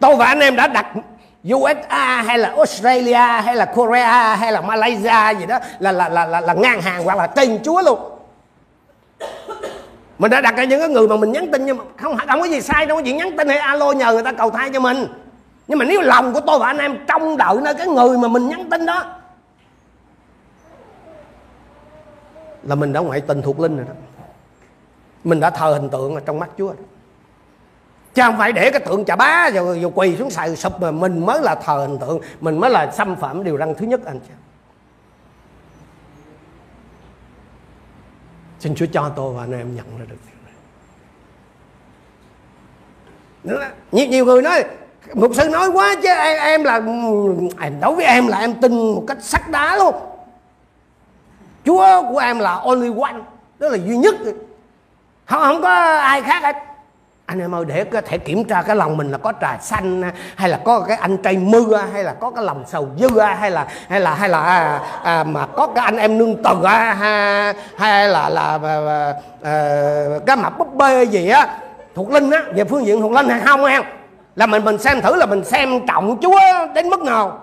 Tôi và anh em đã đặt USA hay là Australia hay là Korea hay là Malaysia gì đó là là là là, là ngang hàng hoặc là trên Chúa luôn. Mình đã đặt ra những cái người mà mình nhắn tin nhưng mà không không có gì sai đâu có chuyện nhắn tin hay alo nhờ người ta cầu thai cho mình. Nhưng mà nếu lòng của tôi và anh em trông đợi nơi cái người mà mình nhắn tin đó là mình đã ngoại tình thuộc linh rồi đó. Mình đã thờ hình tượng ở trong mắt chúa đó. chứ không phải để cái tượng chà bá rồi, rồi quỳ xuống sài sụp mà mình mới là thờ hình tượng mình mới là xâm phạm điều răn thứ nhất anh chị xin chúa cho tôi và anh em nhận ra được nhiều, nhiều người nói mục sư nói quá chứ em, em là ừ, em đối với em là em tin một cách sắt đá luôn chúa của em là only one. Đó là duy nhất. Không không có ai khác hết. Anh em ơi để có thể kiểm tra cái lòng mình là có trà xanh hay là có cái anh trai mưa hay là có cái lòng sầu dư hay là hay là hay là à, à, mà có cái anh em nương từ à, hay, hay là là à, à, à, cái mặt búp bê gì á. Thuộc linh á về phương diện thuộc linh hay không em? Là mình mình xem thử là mình xem trọng chúa đến mức nào.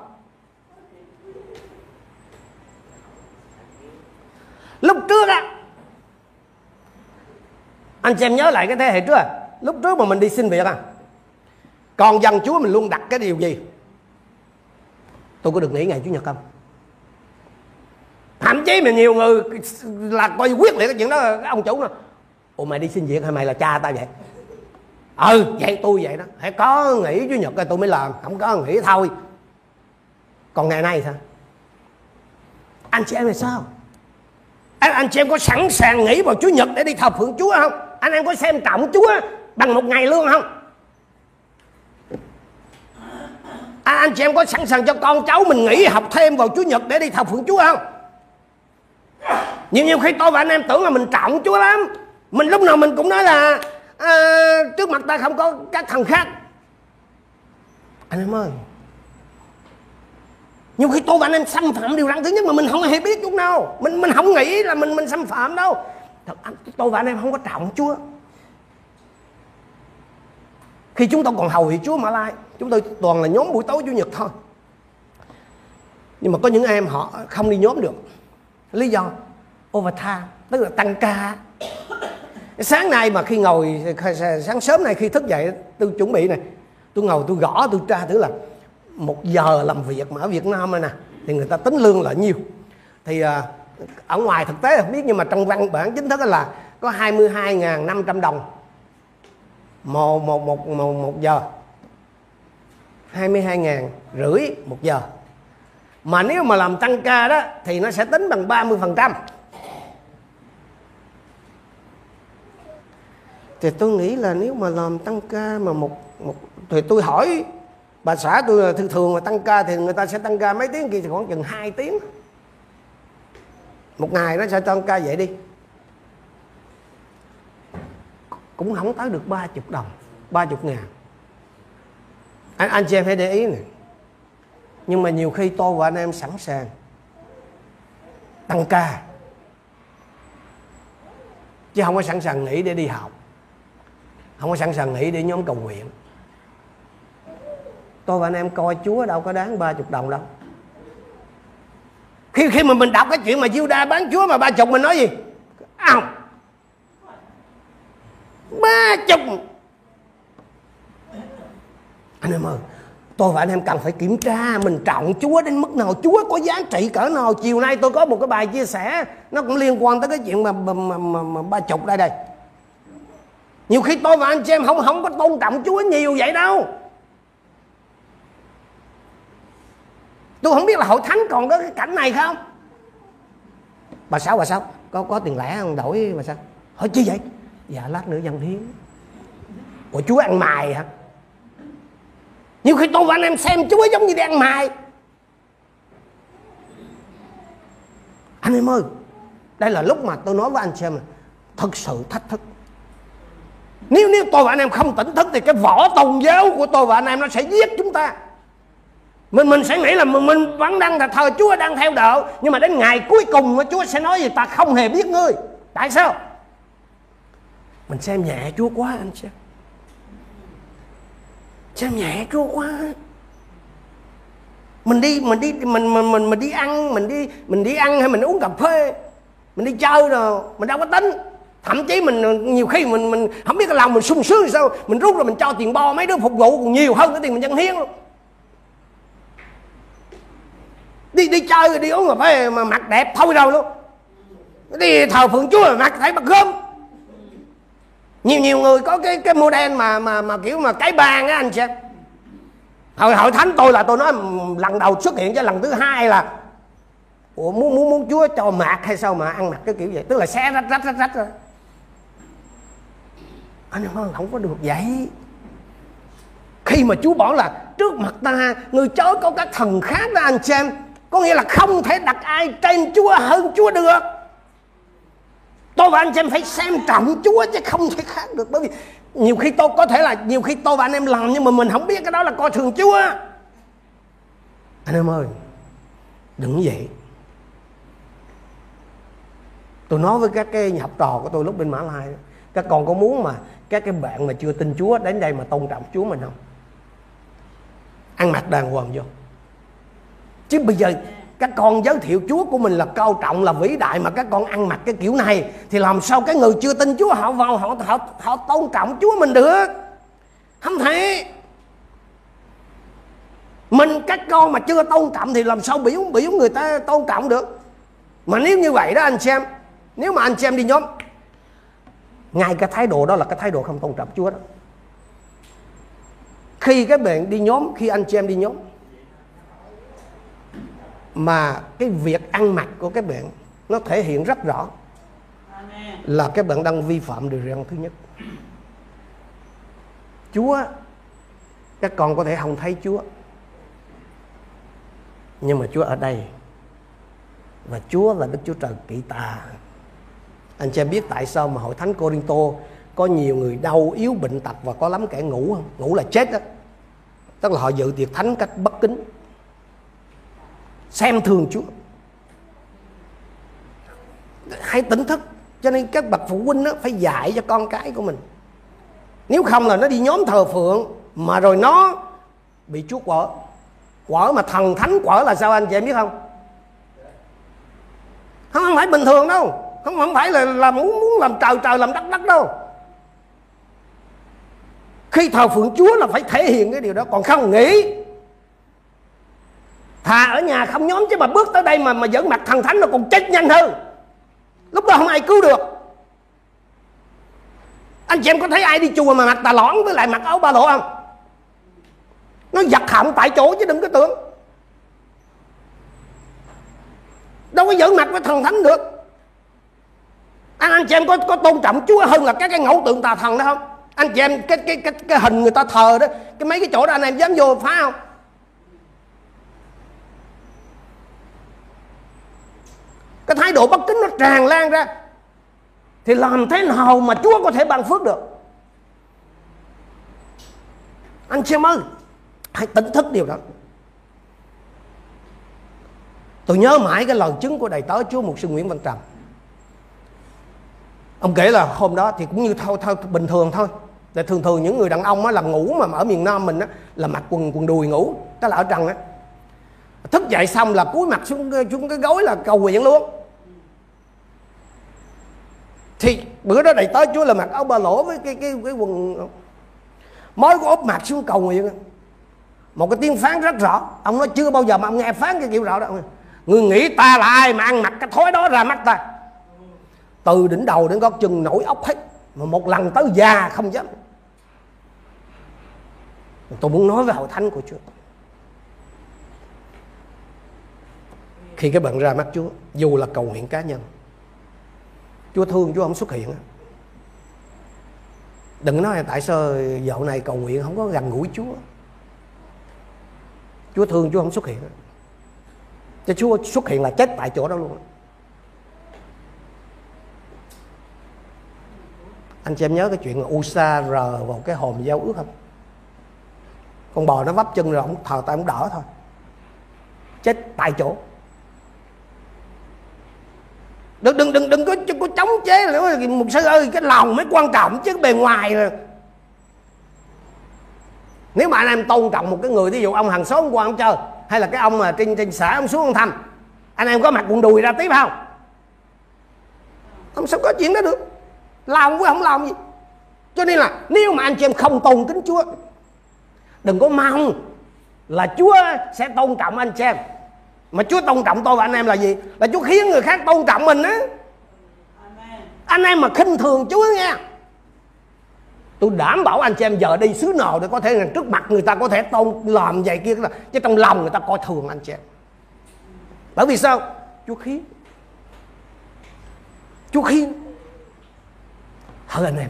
Lúc trước á, anh xem nhớ lại cái thế hệ trước à. Lúc trước mà mình đi xin việc à. Còn dân chúa mình luôn đặt cái điều gì? Tôi có được nghỉ ngày chủ nhật không? Thậm chí mà nhiều người là coi quyết liệt cái chuyện đó, ông chủ nó ủa, mày đi xin việc hay mày là cha tao vậy? Ừ vậy tôi vậy đó. Hãy có nghỉ chủ nhật tôi mới làm, không có nghỉ thôi. Còn ngày nay sao? Anh chị em là sao? Anh, anh chị em có sẵn sàng nghỉ vào chủ nhật để đi thờ phượng chúa không? Anh em có xem trọng chúa bằng một ngày lương không? À, anh chị em có sẵn sàng cho con cháu mình nghỉ học thêm vào chủ nhật để đi thờ phượng chúa không? Nhiều nhiều khi tôi và anh em tưởng là mình trọng chúa lắm. Mình lúc nào mình cũng nói là à, trước mặt ta không có các thằng khác. Anh em ơi nhiều khi tôi và anh em xâm phạm điều răn thứ nhất mà mình không hề biết chút nào. Mình mình không nghĩ là mình mình xâm phạm đâu. Thật, tôi và anh em không có trọng chúa. Khi chúng tôi còn hầu việc Chúa Mã Lai chúng tôi toàn là nhóm buổi tối Chủ nhật thôi. Nhưng mà có những em họ không đi nhóm được. Lý do overtime tức là tăng ca. Sáng nay mà khi ngồi sáng sớm này khi thức dậy tôi chuẩn bị này. Tôi ngồi tôi gõ tôi tra thử là một giờ làm việc mà ở Việt Nam này nè thì người ta tính lương là nhiêu? Thì à, ở ngoài thực tế không biết nhưng mà trong văn bản chính thức là có 22.500 đồng. Một, một, một, một, một giờ. 22 ngàn rưỡi một giờ. Mà nếu mà làm tăng ca đó thì nó sẽ tính bằng 30 phần trăm. Thì tôi nghĩ là nếu mà làm tăng ca mà một, một thì tôi hỏi bà xã tôi là thường thường mà tăng ca thì người ta sẽ tăng ca mấy tiếng kia thì khoảng chừng 2 tiếng. Một ngày nó sẽ tăng ca vậy đi. Cũng không tới được ba chục đồng ba chục ngàn. Anh, anh chị em hãy để ý này. Nhưng mà nhiều khi tôi và anh em sẵn sàng tăng ca. Chứ không có sẵn sàng nghỉ để đi học. Không có sẵn sàng nghỉ để nhóm cầu nguyện tôi và anh em coi chúa đâu có đáng ba chục đồng đâu. Khi khi mà mình đọc cái chuyện mà Juda bán chúa mà ba chục mình nói gì? À, ba chục. Anh em ơi tôi và anh em cần phải kiểm tra mình trọng Chúa đến mức nào. Chúa có giá trị cỡ nào? Chiều nay tôi có một cái bài chia sẻ nó cũng liên quan tới cái chuyện mà, mà, mà, mà, mà ba chục đây đây. Nhiều khi tôi và anh chị em không không có tôn trọng Chúa nhiều vậy đâu. Tôi không biết là hội thánh còn có cái cảnh này không? Bà sáu bà sáu, có có tiền lẻ không? Đổi, bà sao hỏi chi vậy? Dạ lát nữa dân hiến. Của chúa ăn mài hả? Nhiều khi tôi và anh em xem chúa giống như đi ăn mài. Anh em ơi, đây là lúc mà tôi nói với anh xem là thật sự thách thức. Nếu nếu tôi và anh em không tỉnh thức thì cái vỏ tôn giáo của tôi và anh em nó sẽ giết chúng ta mình mình sẽ nghĩ là mình, mình vẫn đang thờ Chúa đang theo đạo. Nhưng mà đến ngày cuối cùng mà Chúa sẽ nói gì ta không hề biết ngươi. Tại sao? Mình xem nhẹ chúa quá anh xem. Xem nhẹ chúa quá. Mình đi mình đi mình mình mình mình đi ăn mình đi mình đi ăn hay mình uống cà phê mình đi chơi rồi mình đâu có tính. Thậm chí mình nhiều khi mình mình không biết cái lòng mình sung sướng sao. Mình rút rồi mình cho tiền bo mấy đứa phục vụ còn nhiều hơn cái tiền mình dân hiến luôn đi đi chơi rồi đi uống là phải mà mặt đẹp, thôi đâu luôn. Đi thờ phượng chúa mà mặt thấy mặt gớm. Nhiều nhiều người có cái cái model mà mà mà kiểu mà cái bàn á, anh xem hội hội thánh tôi là tôi nói lần đầu xuất hiện cho lần thứ hai là, Ủa, muốn muốn muốn Chúa cho mạc hay sao mà ăn mặc cái kiểu vậy? Tức là xé rách rách rách rách rồi. Anh em không có được vậy. Khi mà Chúa bảo là, trước mặt ta, người chớ có các thần khác đó, anh xem có nghĩa là không thể đặt ai trên Chúa hơn Chúa được. Tôi và anh chị em phải xem trọng Chúa chứ không thể khác được. Bởi vì nhiều khi tôi, có thể là nhiều khi tôi và anh em làm nhưng mà mình không biết cái đó là coi thường Chúa. Anh em ơi, đừng vậy. Tôi nói với các cái học trò của tôi lúc bên Mã Lai các con có muốn mà các cái bạn mà chưa tin Chúa đến đây mà tôn trọng Chúa mình không? Ăn mặc đàng hoàng vô chứ bây giờ các con giới thiệu Chúa của mình là cao trọng, là vĩ đại mà các con ăn mặc cái kiểu này, thì làm sao cái người chưa tin Chúa họ vào, họ họ họ tôn trọng Chúa mình được? Không thể. Mình, các con mà chưa tôn trọng thì làm sao biểu biểu người ta tôn trọng được? Mà nếu như vậy đó anh xem, nếu mà anh xem đi nhóm, ngay cái thái độ đó là cái thái độ không tôn trọng Chúa đó. Khi các bạn đi nhóm, khi anh chị em đi nhóm mà cái việc ăn mặc của các bạn nó thể hiện rất rõ là các bạn đang vi phạm điều răn thứ nhất. Chúa các con có thể không thấy Chúa nhưng mà Chúa ở đây và Chúa là Đức Chúa Trời kỵ tà anh chị biết tại sao mà hội thánh Corinto có nhiều người đau yếu bệnh tật và có lắm kẻ ngủ không? Ngủ là chết đó tức là họ dự tiệc thánh cách bất kính xem thường Chúa. Hãy tỉnh thức. Cho nên các bậc phụ huynh đó phải dạy cho con cái của mình. Nếu không là nó đi nhóm thờ phượng mà rồi nó bị Chúa quở. Quở mà thần thánh quở là sao anh chị em biết không? Không, không phải bình thường đâu. Không không phải là, là muốn muốn làm trời trời làm đất đất đâu. Khi thờ phượng Chúa là phải thể hiện cái điều đó. Còn không nghĩ thà ở nhà không nhóm chứ mà bước tới đây mà mà dẫn mặt thần thánh nó còn chết nhanh hơn. Lúc đó không ai cứu được. Anh chị em có thấy ai đi chùa mà mặc tà lõn với lại mặc áo ba lỗ không? Nó giật họng tại chỗ chứ đừng có tưởng. Đâu có giỡn mặt với thần thánh được. Anh anh chị em có có tôn trọng Chúa hơn là các cái ngẫu tượng tà thần đó không? Anh chị em, cái cái cái cái hình người ta thờ đó. Cái mấy cái chỗ đó anh em dám vô phá không? Cái thái độ bất kính nó tràn lan ra. Thì làm thế nào mà Chúa có thể ban phước được? Anh chị em ơi, hãy tỉnh thức điều đó. Tôi nhớ mãi cái lời chứng của đầy tớ Chúa Mục sư Nguyễn Văn Trầm ông kể là hôm đó thì cũng như thôi thôi, bình thường thôi. Để thường thường những người đàn ông á, làm ngủ mà ở miền nam mình á, là mặc quần quần đùi ngủ, tức là ở trần á. Thức dậy xong là cúi mặt xuống xuống cái gối là cầu nguyện luôn thì bữa đó đầy tới chúa là mặc áo ba lỗ với cái cái cái quần mới có ốp mặt xuống cầu nguyện. Một cái tiếng phán rất rõ. Ông nói chưa bao giờ mà ông nghe phán cái kiểu rõ đó. Người nghĩ ta là ai mà ăn mặc cái thói đó ra mắt ta? Từ đỉnh đầu đến gót chân nổi ốc hết. Mà một lần tới già không dám. Tôi muốn nói với hội thánh của Chúa. Khi các bạn ra mắt Chúa, dù là cầu nguyện cá nhân Chúa thương, Chúa không xuất hiện đừng nói là tại sao dạo này cầu nguyện không có gần gũi Chúa. Chúa thương, Chúa không xuất hiện cho Chúa xuất hiện là chết tại chỗ đó luôn anh chị em nhớ cái chuyện là Usa rờ vào cái hòm giao ước không? Con bò nó vấp chân rồi ông thờ tay ông đỡ thôi. Chết tại chỗ đừng đừng đừng đừng có có chống chế nữa. Một sư ơi, cái lòng mới quan trọng chứ bề ngoài rồi nếu mà anh em tôn trọng một cái người ví dụ ông hàng xóm qua ông chơi, hay là cái ông mà trên trên xã ông xuống ông thăm, anh em có mặt quần đùi ra tiếp không? Không sao có chuyện đó được. Lòng với không lòng gì. Cho nên là nếu mà anh chị em không tôn kính chúa, đừng có mong là chúa sẽ tôn trọng anh chị em mà chúa tôn trọng tôi và anh em là gì? Là chúa khiến người khác tôn trọng mình á. Anh em mà khinh thường chúa nha tôi đảm bảo anh chị em giờ đi xứ nào để có thể trước mặt người ta có thể tôn làm vậy kia chứ trong lòng người ta coi thường anh chị em. Bởi vì sao? Chúa khiến. Chúa khiến. Hơn anh em.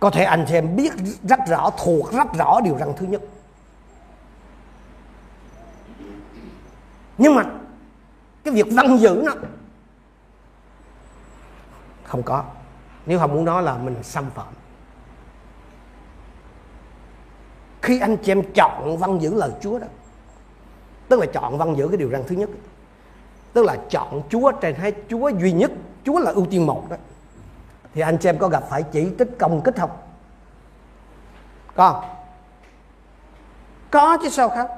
Có thể anh chị em biết rất rõ, thuộc rất rõ điều rằng thứ nhất. Nhưng mà cái việc văn giữ nó không có. Nếu không muốn nói là mình xâm phạm. Khi anh chị em chọn văn giữ lời Chúa đó, tức là chọn văn giữ cái điều răn thứ nhất, tức là chọn Chúa trên hai Chúa duy nhất, Chúa là ưu tiên một đó, thì anh chị em có gặp phải chỉ trích công kích không? Có có chứ sao khác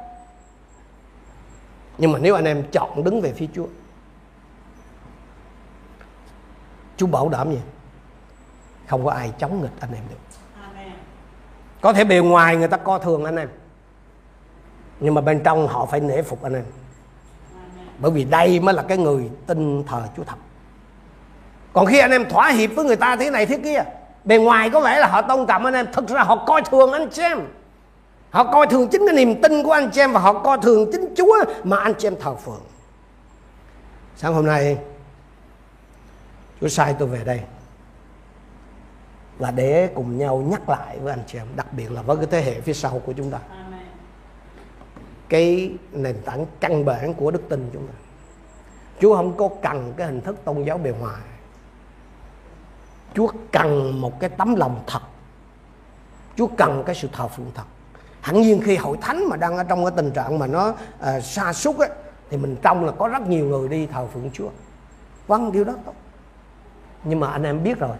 nhưng mà nếu anh em chọn đứng về phía Chúa Chúa bảo đảm gì? Không có ai chống nghịch anh em được. Có thể bề ngoài người ta co thường anh em nhưng mà bên trong họ phải nể phục anh em. Bởi vì đây mới là cái người tin thờ Chúa thật. Còn khi anh em thỏa hiệp với người ta thế này thế kia bề ngoài có vẻ là họ tôn trọng anh em thực ra họ coi thường anh chị em họ coi thường chính cái niềm tin của anh chị em và họ coi thường chính Chúa mà anh chị em thờ phượng. Sáng hôm nay Chúa sai tôi về đây và để cùng nhau nhắc lại với anh chị em đặc biệt là với cái thế hệ phía sau của chúng ta. Cái nền tảng căn bản của đức tin chúng ta. Chúa không có cần cái hình thức tôn giáo bề ngoài. Chúa cần một cái tấm lòng thật. Chúa cần cái sự thờ phượng thật hẳn nhiên khi hội thánh mà đang ở trong cái tình trạng mà nó à, sa sút ấy, thì mình trong là có rất nhiều người đi thờ phượng Chúa. Vâng điều đó tốt. Nhưng mà anh em biết rồi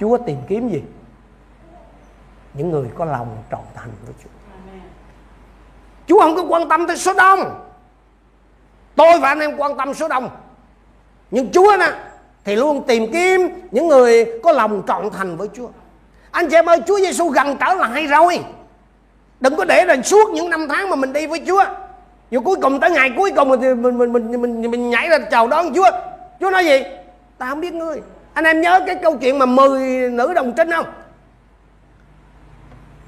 Chúa tìm kiếm gì? Những người có lòng trọn thành với Chúa. Chúa không có quan tâm tới số đông. Tôi và anh em quan tâm số đông. Nhưng Chúa nè thì luôn tìm kiếm những người có lòng trọn thành với Chúa. Anh chị em ơi Chúa Giêsu gần trở lại rồi đừng có để là suốt những năm tháng mà mình đi với Chúa. Rồi cuối cùng tới ngày cuối cùng thì mình mình mình mình, mình nhảy ra chào đón Chúa. Chúa nói gì? Ta không biết ngươi. Anh em nhớ cái câu chuyện mà 10 nữ đồng trinh không?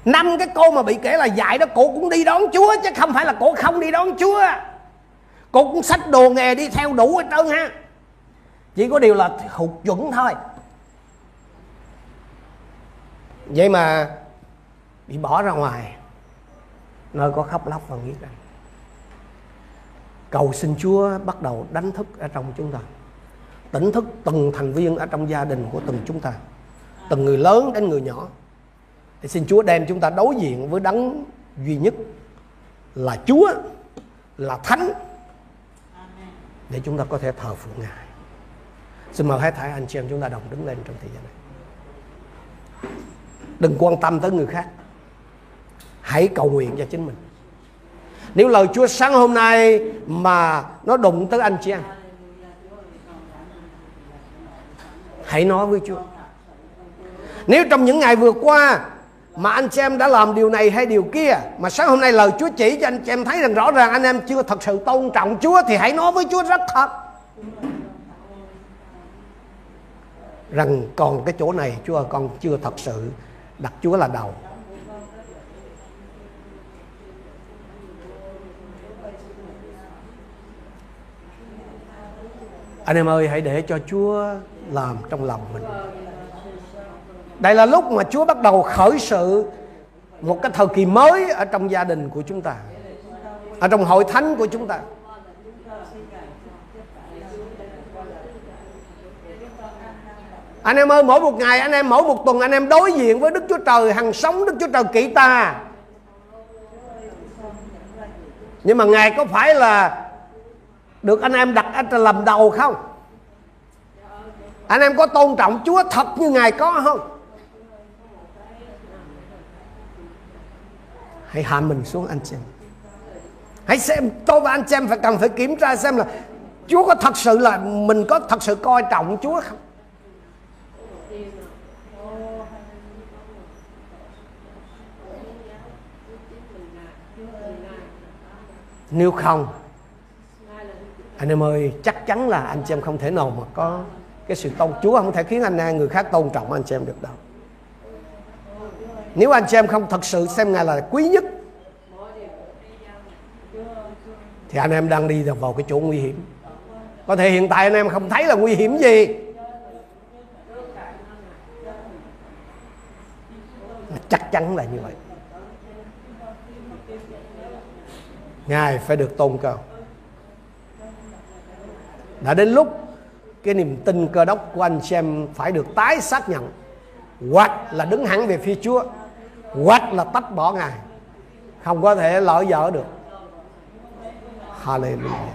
Năm cái cô mà bị kể là dạy đó cô cũng đi đón Chúa chứ không phải là cô không đi đón Chúa. Cô cũng sách đồ nghề đi theo đủ hết trơn ha. Chỉ có điều là hụt chuẩn thôi. Vậy mà bị bỏ ra ngoài nơi có khóc lóc và nghiến răng cầu xin Chúa bắt đầu đánh thức ở trong chúng ta. Tỉnh thức từng thành viên ở trong gia đình của từng chúng ta. Từng người lớn đến người nhỏ. Thì xin Chúa đem chúng ta đối diện với đấng duy nhất là Chúa là Thánh. Để chúng ta có thể thờ phượng Ngài. Xin mời hết thảy anh chị em chúng ta đồng đứng lên trong thời gian này. Đừng quan tâm tới người khác hãy cầu nguyện cho chính mình. Nếu lời Chúa sáng hôm nay mà nó đụng tới anh chị em, hãy nói với Chúa. Nếu trong những ngày vừa qua mà anh chị em đã làm điều này hay điều kia, mà sáng hôm nay lời Chúa chỉ cho anh chị em thấy rằng rõ ràng anh em chưa thật sự tôn trọng Chúa, thì hãy nói với Chúa rất thật rằng còn cái chỗ này Chúa con chưa thật sự đặt Chúa là đầu. Anh em ơi, hãy để cho Chúa làm trong lòng mình. Đây là lúc mà Chúa bắt đầu khởi sự một cái thời kỳ mới ở trong gia đình của chúng ta, ở trong hội thánh của chúng ta. Anh em ơi, mỗi một ngày, anh em mỗi một tuần, anh em đối diện với Đức Chúa Trời hằng sống Đức Chúa Trời kỹ ta. Nhưng mà ngài có phải là được anh em đặt anh làm đầu không? Anh em có tôn trọng Chúa thật như ngài có không? Hãy hạ mình xuống anh xem. Hãy xem, tôi và anh xem phải cần phải kiểm tra xem là Chúa có thật sự là mình có thật sự coi trọng Chúa không? Nếu không anh em ơi, chắc chắn là anh chị em không thể nào mà có cái sự tôn Chúa không thể khiến anh em người khác tôn trọng anh chị em được đâu. Nếu anh chị em không thật sự xem ngài là quý nhất, thì anh em đang đi vào cái chỗ nguy hiểm. Có thể hiện tại anh em không thấy là nguy hiểm gì. Chắc chắn là như vậy. Ngài phải được tôn cao đã đến lúc cái niềm tin cơ đốc của anh xem phải được tái xác nhận. Hoặc là đứng hẳn về phía Chúa. Hoặc là tách bỏ ngài. Không có thể lỡ dở được. Hallelujah.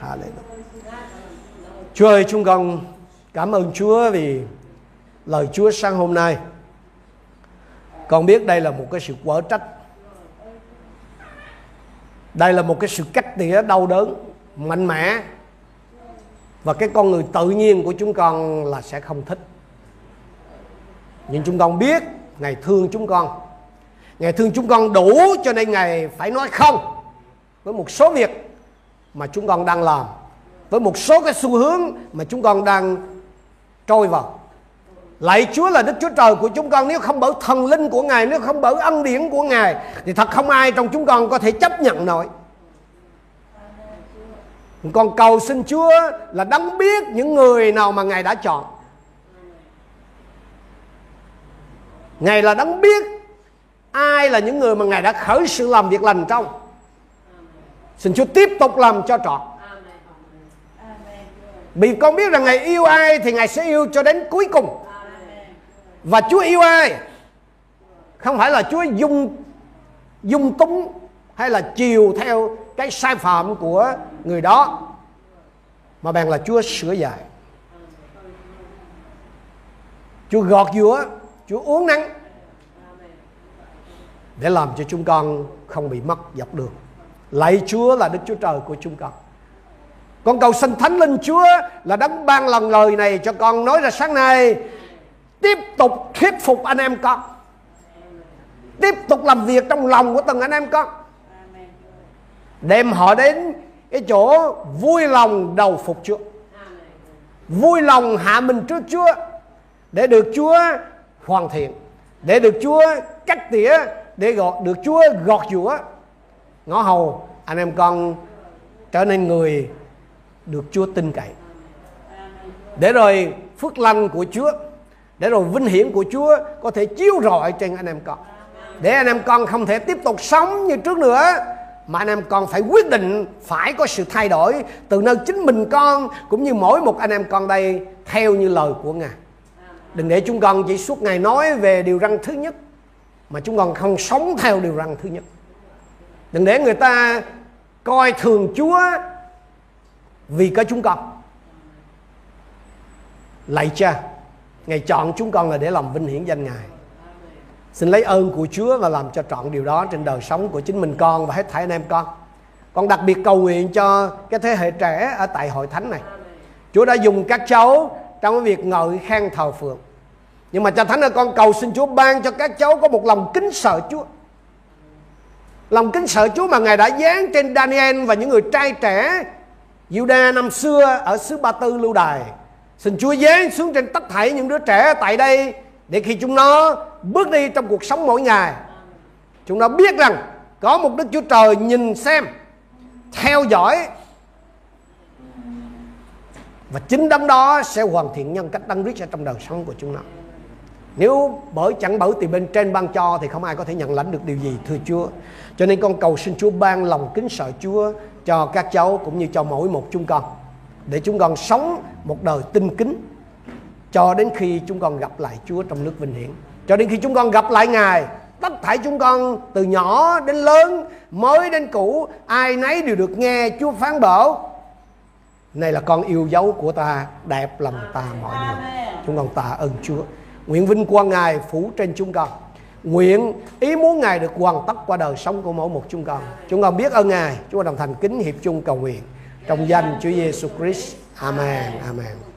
Hallelujah. Chúa ơi, chúng con cảm ơn Chúa vì lời Chúa sáng hôm nay. Con biết đây là một cái sự quở trách. Đây là một cái sự cách tỉa đau đớn mạnh mẽ và cái con người tự nhiên của chúng con là sẽ không thích. Nhưng chúng con biết ngài thương chúng con. Ngài thương chúng con đủ cho nên ngài phải nói không với một số việc mà chúng con đang làm, với một số cái xu hướng mà chúng con đang trôi vào. Lạy Chúa là Đức Chúa Trời của chúng con, Nếu không bởi thần linh của Ngài, Nếu không bởi ân điển của Ngài, Thì thật không ai trong chúng con có thể chấp nhận nổi. Con cầu xin Chúa là đấng biết những người nào mà Ngài đã chọn. Ngài là đấng biết Ai là những người mà Ngài đã khởi sự làm việc lành trong. Xin Chúa tiếp tục làm cho trọn. Vì con biết rằng Ngài yêu ai Thì Ngài sẽ yêu cho đến cuối cùng. Và Chúa yêu ai không phải là Chúa dung dung túng hay là chiều theo cái sai phạm của người đó mà bèn là Chúa sửa dạy Chúa gọt giũa, Chúa uống nắng để làm cho chúng con không bị mất dọc đường. Lạy Chúa là Đức Chúa Trời của chúng con. Con cầu xin Thánh Linh Chúa là đấng ban lần lời này cho con nói ra sáng nay. Tiếp tục thuyết phục anh em con. Tiếp tục làm việc trong lòng của từng anh em con. Đem họ đến cái chỗ vui lòng đầu phục Chúa. Vui lòng hạ mình trước Chúa để được Chúa hoàn thiện, để được Chúa cắt tỉa, để gọt, được Chúa gọt giũa. Ngõ hầu, anh em con trở nên người được Chúa tin cậy. Để rồi phước lành của Chúa, để rồi vinh hiển của Chúa có thể chiếu rọi trên anh em con. Để anh em con không thể tiếp tục sống như trước nữa mà anh em con phải quyết định phải có sự thay đổi từ nơi chính mình con, cũng như mỗi một anh em con đây, theo như lời của ngài. Đừng để chúng con chỉ suốt ngày nói về điều răn thứ nhất, mà chúng con không sống theo điều răn thứ nhất. Đừng để người ta coi thường chúa vì có chúng con. Lạy cha, Ngài chọn chúng con là để làm vinh hiển danh Ngài. Xin lấy ơn của Chúa và làm cho trọn điều đó trên đời sống của chính mình con và hết thảy anh em con. Con đặc biệt cầu nguyện cho cái thế hệ trẻ ở tại hội thánh này. Chúa đã dùng các cháu trong cái việc ngợi khen thờ phượng. Nhưng mà cha thánh ơi, con cầu xin Chúa ban cho các cháu có một lòng kính sợ Chúa. Lòng kính sợ Chúa mà Ngài đã dán trên Daniel và những người trai trẻ, Giuđa năm xưa ở xứ Ba Tư lưu đài Xin Chúa giáng xuống trên tất thảy những đứa trẻ tại đây để khi chúng nó bước đi trong cuộc sống mỗi ngày, chúng nó biết rằng có một Đức Chúa Trời nhìn xem, theo dõi, và chính đấng đó sẽ hoàn thiện nhân cách đăng rít ở trong đời sống của chúng nó. Nếu bởi chẳng bởi từ bên trên ban cho thì không ai có thể nhận lãnh được điều gì, thưa Chúa. Cho nên con cầu xin Chúa ban lòng kính sợ Chúa cho các cháu cũng như cho mỗi một chúng con, để chúng con sống một đời tinh kính cho đến khi chúng con gặp lại Chúa trong nước vinh hiển. Cho đến khi chúng con gặp lại Ngài tất thảy chúng con từ nhỏ đến lớn mới đến cũ ai nấy đều được nghe Chúa phán bảo này là con yêu dấu của ta đẹp lòng ta mọi người chúng con tạ ơn Chúa. Nguyện vinh quang Ngài phủ trên chúng con. Nguyện ý muốn Ngài được hoàn tất qua đời sống của mỗi một chúng con. Chúng con biết ơn Ngài. Chúng con đồng thành kính hiệp chung cầu nguyện trong danh Chúa Giêsu Christ. Amen. Amen.